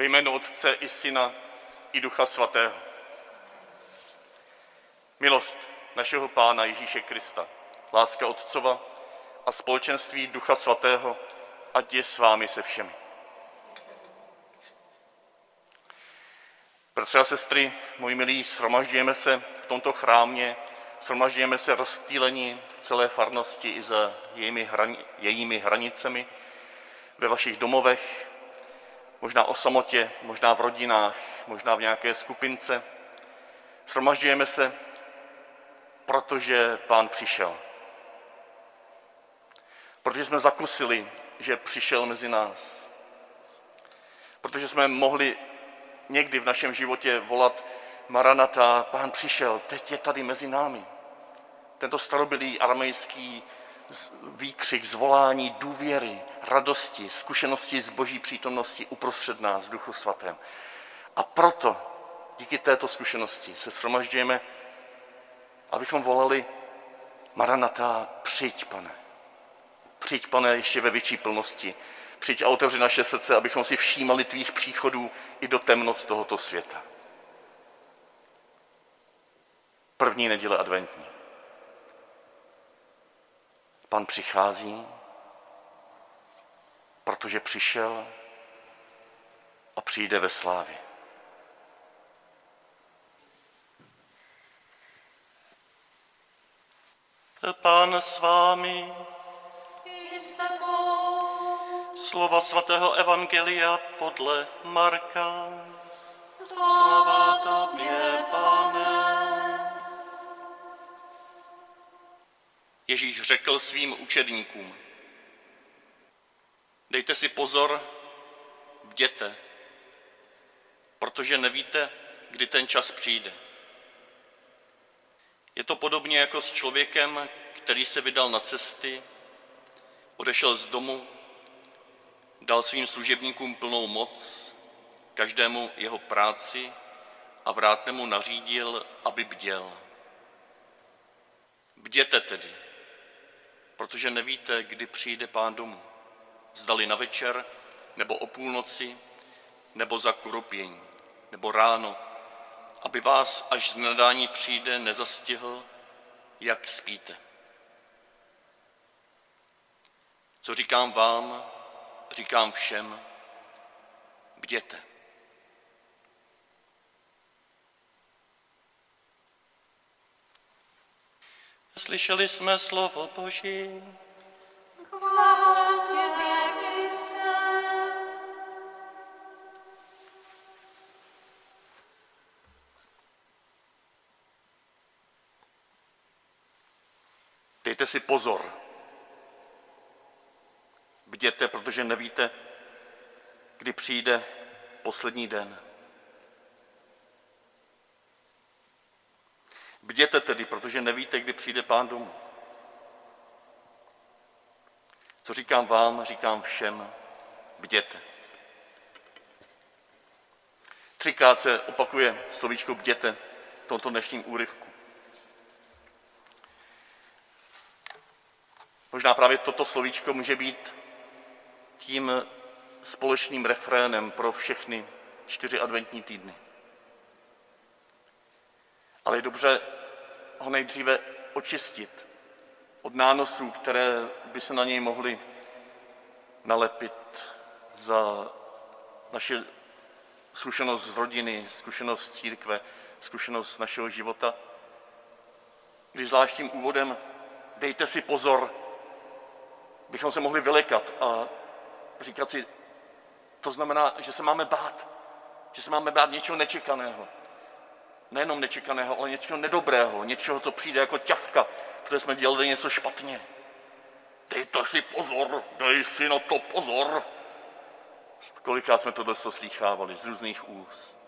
Ve jménu Otce i Syna i Ducha Svatého. Milost našeho Pána Ježíše Krista, láska Otcova a společenství Ducha Svatého, ať je s vámi se všemi. Bratři a sestry, moji milí, shromažďujeme se v tomto chrámě, shromažďujeme se rozptýlení v celé farnosti i za jejími, jejími hranicemi, ve vašich domovech, možná o samotě, možná v rodinách, možná v nějaké skupince. Shromažďujeme se, protože Pán přišel. Protože jsme zakusili, že přišel mezi nás. Protože jsme mohli někdy v našem životě volat Maranata, pán přišel, teď je tady mezi námi. Tento starobylý aramejský výkřik, zvolání důvěry, radosti, zkušenosti z boží přítomnosti uprostřed nás, Duchu Svatém. A proto díky této zkušenosti se shromažďujeme, abychom volali Maranata, přijď, pane. Přijď, pane, ještě ve větší plnosti. Přijď a otevři naše srdce, abychom si všímali tvých příchodů i do temnot tohoto světa. První neděle adventní. Pan přichází, protože přišel a přijde ve slávě. Pán s vámi. Slova svatého Evangelia podle Marka. Slava tobě, pane. Ježíš řekl svým učedníkům, dejte si pozor, bděte, protože nevíte, kdy ten čas přijde. Je to podobně jako s člověkem, který se vydal na cesty, odešel z domu, dal svým služebníkům plnou moc, každému jeho práci a vrátnému nařídil, aby bděl. Bděte tedy, protože nevíte, kdy přijde pán domů. Zdali na večer, nebo o půlnoci, nebo za kuropění, nebo ráno, aby vás, až z nadání přijde, nezastihl, jak spíte. Co říkám vám, říkám všem, bděte. Slyšeli jsme slovo Boží. Dejte si pozor. Bděte, protože nevíte, kdy přijde poslední den. Bděte tedy, protože nevíte, kdy přijde pán domů. Co říkám vám, říkám všem, bděte. Třikrát se opakuje slovíčko bděte v tomto dnešním úryvku. Možná právě toto slovíčko může být tím společným refrénem pro všechny čtyři adventní týdny. Ale je dobře ho nejdříve očistit od nánosů, které by se na něj mohly nalepit za naše zkušenost z rodiny, zkušenost z církve, zkušenost z našeho života. Když zvláštním úvodem dejte si pozor, bychom se mohli vylekat a říkat si, to znamená, že se máme bát, že se máme bát něčeho nečekaného. Nejenom nečekaného, ale něčeho nedobrého, něčeho, co přijde jako ťavka, protože jsme dělali něco špatně. Dejte si pozor, dej si na to pozor. Kolikrát jsme to slýchávali z různých úst.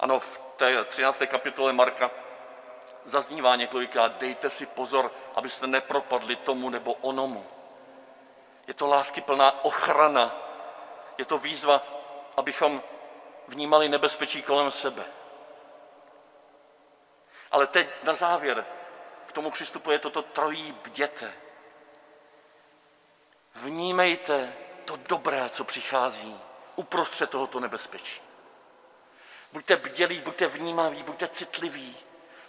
Ano, v té 13. kapitole Marka zaznívá několikrát, dejte si pozor, abyste nepropadli tomu nebo onomu. Je to láskyplná ochrana, je to výzva, abychom vnímali nebezpečí kolem sebe. Ale teď na závěr k tomu přistupuje toto trojí bděte. Vnímejte to dobré, co přichází uprostřed tohoto nebezpečí. Buďte bdělí, buďte vnímaví, buďte citliví,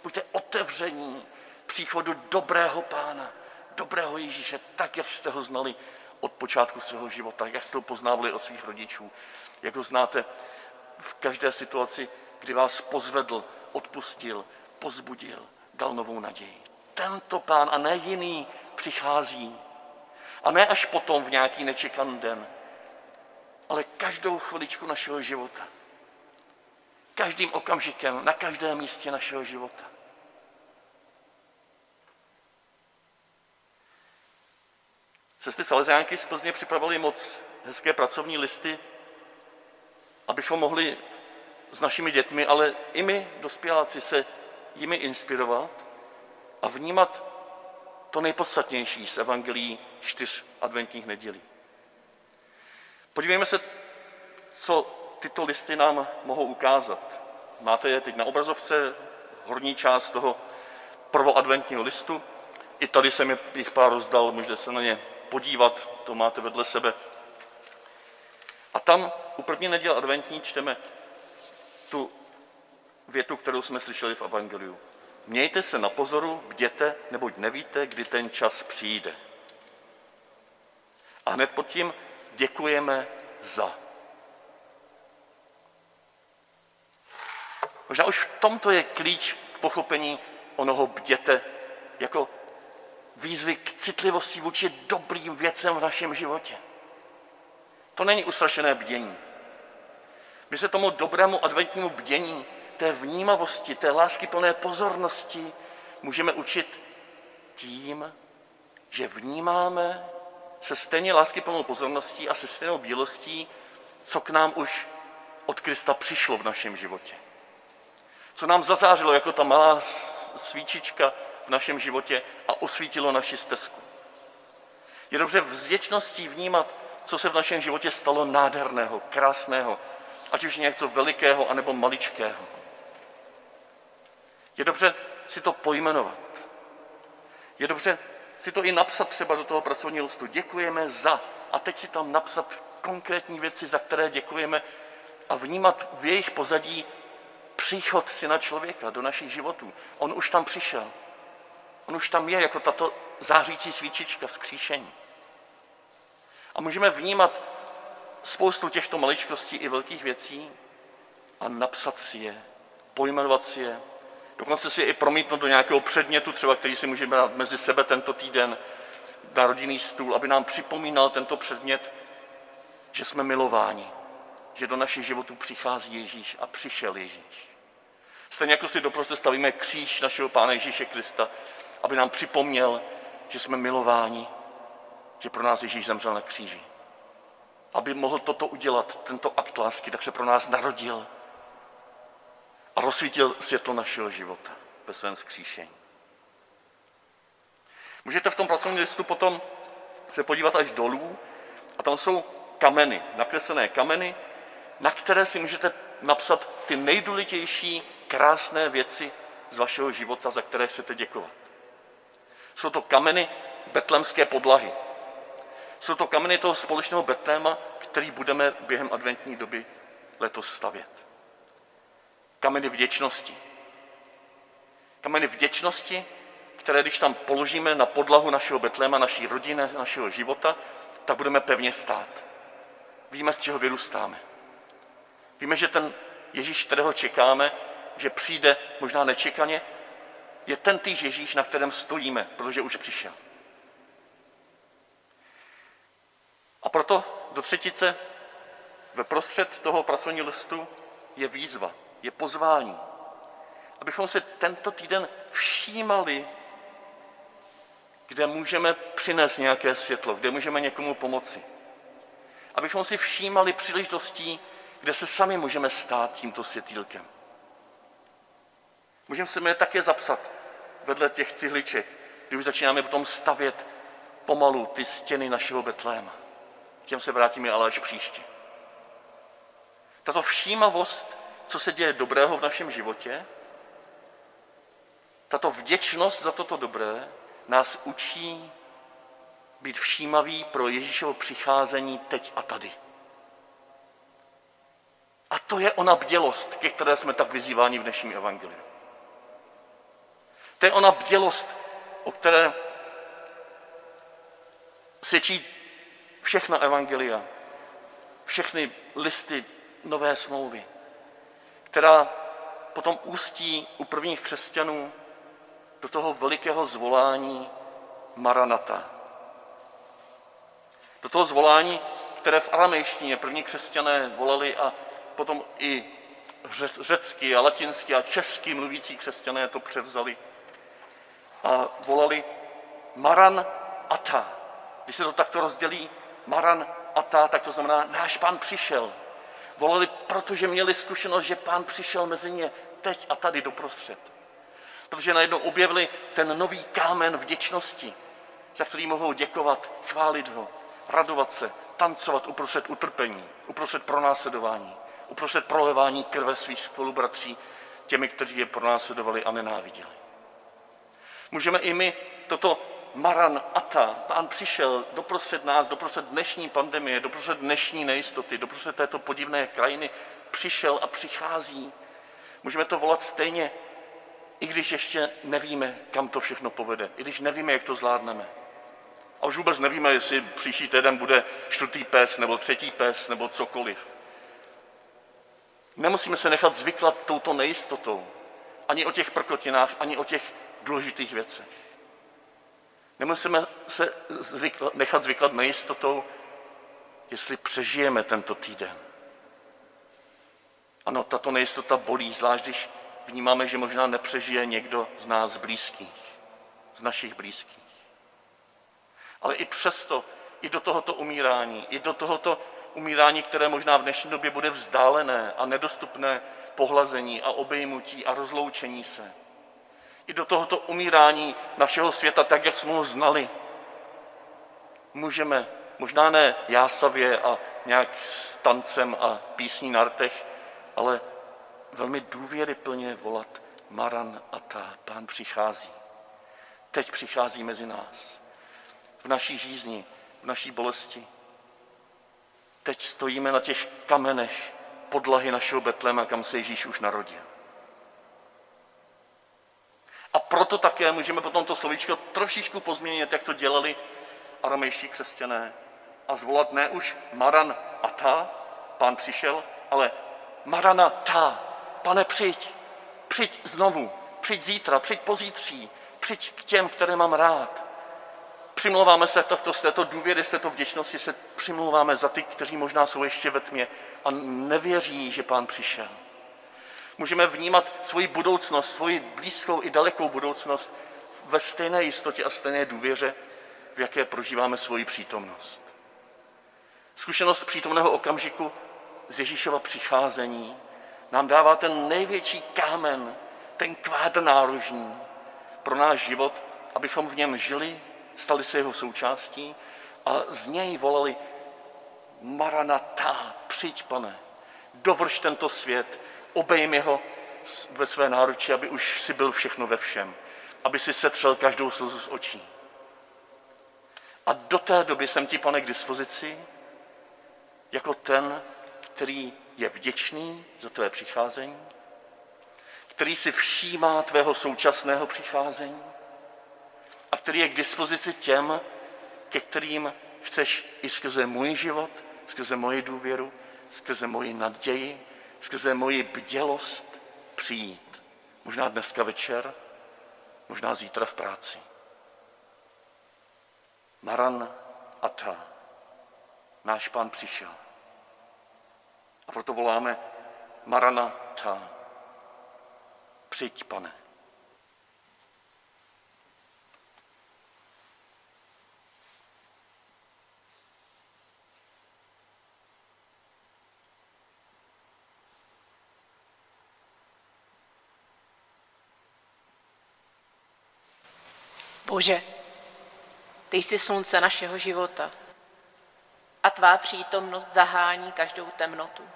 buďte otevření příchodu dobrého pána, dobrého Ježíše, tak, jak jste ho znali od počátku svého života, jak jste ho poznávali od svých rodičů, jak ho znáte v každé situaci, kdy vás pozvedl, odpustil, pozbudil, dal novou naději. Tento pán a ne jiný přichází. A ne až potom v nějaký nečekaný den, ale každou chviličku našeho života. Každým okamžikem, na každém místě našeho života. Sestry Salesiánky z Plzně připravili moc hezké pracovní listy, abychom mohli s našimi dětmi, ale i my, dospěláci, se jimi inspirovat a vnímat to nejpodstatnější z evangelií čtyř adventních nedělí. Podívejme se, co tyto listy nám mohou ukázat. Máte je teď na obrazovce, horní část toho prvoadventního listu. I tady jsem jich pár rozdal, můžete se na ně podívat, to máte vedle sebe. A tam u první neděle adventní čteme tu větu, kterou jsme slyšeli v Evangeliu. Mějte se na pozoru, bděte, neboť nevíte, kdy ten čas přijde. A hned pod tím děkujeme za. Možná už v tomto je klíč k pochopení onoho bděte jako výzvy k citlivosti vůči dobrým věcem v našem životě. To není ustrašené bdění. My se tomu dobrému adventnímu bdění, té vnímavosti, té lásky plné pozornosti můžeme učit tím, že vnímáme se stejně lásky plnou pozorností a se stejnou bílostí, co k nám už od Krista přišlo v našem životě. Co nám zazářilo jako ta malá svíčička v našem životě a osvítilo naši stezku. Je dobře vděčností vnímat, co se v našem životě stalo nádherného, krásného, ať už něco velikého, anebo maličkého. Je dobře si to pojmenovat. Je dobře si to i napsat třeba do toho pracovního listu. Děkujeme za. A teď si tam napsat konkrétní věci, za které děkujeme a vnímat v jejich pozadí příchod syna člověka do našich životů. On už tam přišel. On už tam je jako tato zářící svíčička vzkříšení. A můžeme vnímat spoustu těchto maličkostí i velkých věcí a napsat si je, pojmenovat si je, dokonce si je i promítnout do nějakého předmětu, třeba který si můžeme dát mezi sebe tento týden na rodinný stůl, aby nám připomínal tento předmět, že jsme milováni, že do našich životů přichází Ježíš a přišel Ježíš. Stejně jako si doprostřed stavíme kříž našeho Pána Ježíše Krista, aby nám připomněl, že jsme milováni, že pro nás Ježíš zemřel na kříži. Aby mohl toto udělat, tento akt lásky, tak se pro nás narodil a rozsvítil světlo našeho života ve svém skříšení. Můžete v tom pracovním listu potom se podívat až dolů a tam jsou kameny, nakreslené kameny, na které si můžete napsat ty nejdůležitější krásné věci z vašeho života, za které chcete děkovat. Jsou to kameny betlemské podlahy. Jsou to kameny toho společného Betléma, který budeme během adventní doby letos stavět. Kameny vděčnosti. Kameny vděčnosti, které když tam položíme na podlahu našeho Betléma, naší rodiny, našeho života, tak budeme pevně stát. Víme, z čeho vyrůstáme. Víme, že ten Ježíš, kterého čekáme, že přijde možná nečekaně, je ten týž Ježíš, na kterém stojíme, protože už přišel. A proto do třetice ve prostřed toho pracovního listu je výzva, je pozvání, abychom se tento týden všímali, kde můžeme přinést nějaké světlo, kde můžeme někomu pomoci. Abychom si všímali příležitostí, kde se sami můžeme stát tímto světýlkem. Můžeme se je také zapsat vedle těch cihliček, kdy už začínáme potom stavět pomalu ty stěny našeho Betléma. K těm se vrátíme ale až příště. Tato všímavost, co se děje dobrého v našem životě, tato vděčnost za toto dobré nás učí být všímavý pro Ježíšovo přicházení teď a tady. A to je ona bdělost, ke které jsme tak vyzýváni v dnešním evangeliu. To je ona bdělost, o které svědčí všechna evangelia, všechny listy nové smlouvy, která potom ústí u prvních křesťanů do toho velikého zvolání Maranata. Do toho zvolání, které v aramejštině první křesťané volali a potom i řecky a latinsky a česky mluvící křesťané to převzali volali Maran Ata. Když se to takto rozdělí, Maran Ata, tak to znamená, náš pán přišel. Volali, protože měli zkušenost, že pán přišel mezi ně teď a tady doprostřed. Protože najednou objevili ten nový kámen vděčnosti, za který mohou děkovat, chválit ho, radovat se, tancovat uprostřed utrpení, uprostřed pronásledování, uprostřed prolevání krve svých spolubratří, těmi, kteří je pronásledovali a nenáviděli. Můžeme i my toto Maran Ata, pán přišel doprostřed nás, doprostřed dnešní pandemie, doprostřed dnešní nejistoty, doprostřed této podivné krajiny, přišel a přichází. Můžeme to volat stejně, i když ještě nevíme, kam to všechno povede, i když nevíme, jak to zvládneme. A už vůbec nevíme, jestli příští týden bude čtvrtý pes, nebo třetí pes, nebo cokoliv. Nemusíme se nechat zvyklat touto nejistotou. Ani o těch prkotinách, ani o těch důležitých věcech. Nemusíme se zvyklat, nechat zvyklat nejistotou, jestli přežijeme tento týden. Ano, tato nejistota bolí, zvlášť když vnímáme, že možná nepřežije někdo z nás blízkých, z našich blízkých. Ale i přesto, i do tohoto umírání, i do tohoto umírání, které možná v dnešní době bude vzdálené a nedostupné pohlazení a obejmutí a rozloučení se, i do tohoto umírání našeho světa, tak jak jsme ho znali, můžeme, možná ne jásavě a nějak s tancem a písní na rtech, ale velmi důvěryplně volat Maran a ta, pán přichází. Teď přichází mezi nás. V naší žízni, v naší bolesti. Teď stojíme na těch kamenech podlahy našeho Betlema, kam se Ježíš už narodil. Proto také můžeme potom to slovíčko trošičku pozměnit, jak to dělali aramejští křesťané. A zvolat ne už Maran a ta, pán přišel, ale Marana ta, pane přijď, přijď znovu, přijď zítra, přijď pozítří, přijď k těm, které mám rád. Přimlouváme se takto z této důvěry, z této vděčnosti se přimlouváme za ty, kteří možná jsou ještě ve tmě a nevěří, že pán přišel. Můžeme vnímat svoji budoucnost, svoji blízkou i dalekou budoucnost ve stejné jistotě a stejné důvěře, v jaké prožíváme svoji přítomnost. Zkušenost přítomného okamžiku z Ježíšova přicházení nám dává ten největší kámen, ten kvádr nárožní pro náš život, abychom v něm žili, stali se jeho součástí a z něj volali Maranatá, přijď pane, dovrš tento svět, obejmi ho ve své náruči, aby už si byl všechno ve všem, aby si setřel každou slzu z očí. A do té doby jsem ti, pane, k dispozici, jako ten, který je vděčný za tvé přicházení, který si všímá tvého současného přicházení a který je k dispozici těm, ke kterým chceš i skrze můj život, skrze moji důvěru, skrze moji naději, skrze moji bdělost přijít. Možná dneska večer, možná zítra v práci. Maran Ata, náš pán přišel. A proto voláme Marana Ta. Přijď, pane. Bože, ty jsi slunce našeho života a tvá přítomnost zahání každou temnotu.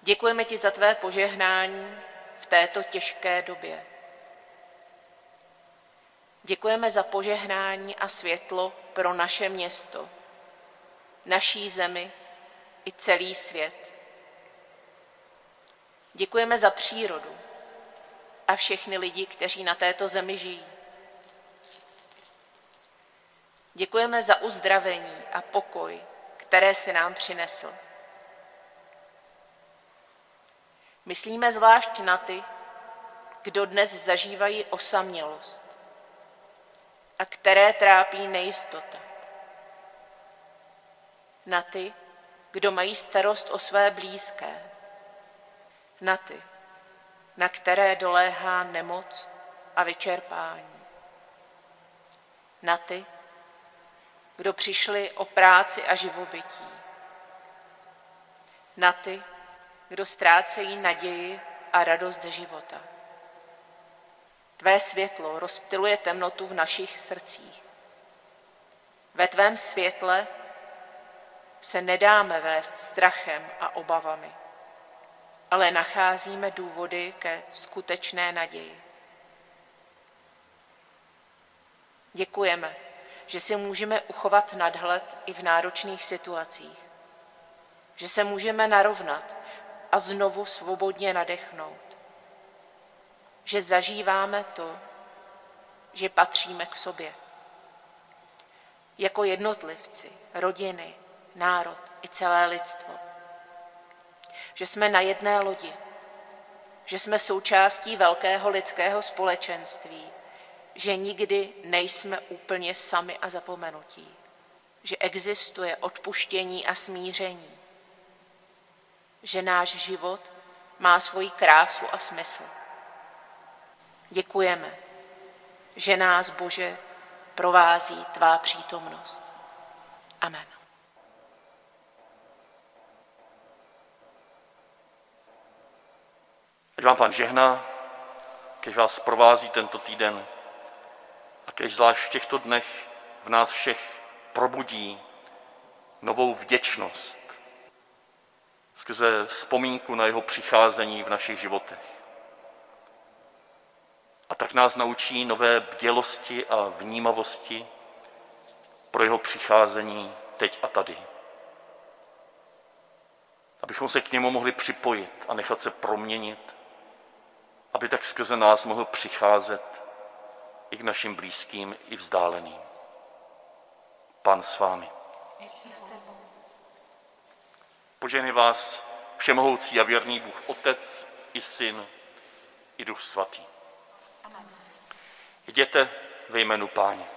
Děkujeme ti za tvé požehnání v této těžké době. Děkujeme za požehnání a světlo pro naše město, naší zemi i celý svět. Děkujeme za přírodu a všechny lidi, kteří na této zemi žijí. Děkujeme za uzdravení a pokoj, které si nám přinesl. Myslíme zvlášť na ty, kdo dnes zažívají osamělost a které trápí nejistota. Na ty, kdo mají starost o své blízké. Na ty, na které doléhá nemoc a vyčerpání. Na ty, kdo přišli o práci a živobytí. Na ty, kdo ztrácejí naději a radost ze života. Tvé světlo rozptiluje temnotu v našich srdcích. Ve tvém světle se nedáme vést strachem a obavami, ale nacházíme důvody ke skutečné naději. Děkujeme, že si můžeme uchovat nadhled i v náročných situacích, že se můžeme narovnat a znovu svobodně nadechnout, že zažíváme to, že patříme k sobě. Jako jednotlivci, rodiny, národ i celé lidstvo. Že jsme na jedné lodi, že jsme součástí velkého lidského společenství, že nikdy nejsme úplně sami a zapomenutí, že existuje odpuštění a smíření, že náš život má svoji krásu a smysl. Děkujeme, že nás, Bože, provází tvá přítomnost. Amen. Ať vám Pán žehná, kež vás provází tento týden a kež zvlášť v těchto dnech v nás všech probudí novou vděčnost skrze vzpomínku na jeho přicházení v našich životech. A tak nás naučí nové bdělosti a vnímavosti pro jeho přicházení teď a tady. Abychom se k němu mohli připojit a nechat se proměnit, aby tak skrze nás mohl přicházet i k našim blízkým, i vzdáleným. Pan s vámi. Požehnej vás všemohoucí a věrný Bůh, Otec i Syn i Duch Svatý. Jděte ve jménu Páně.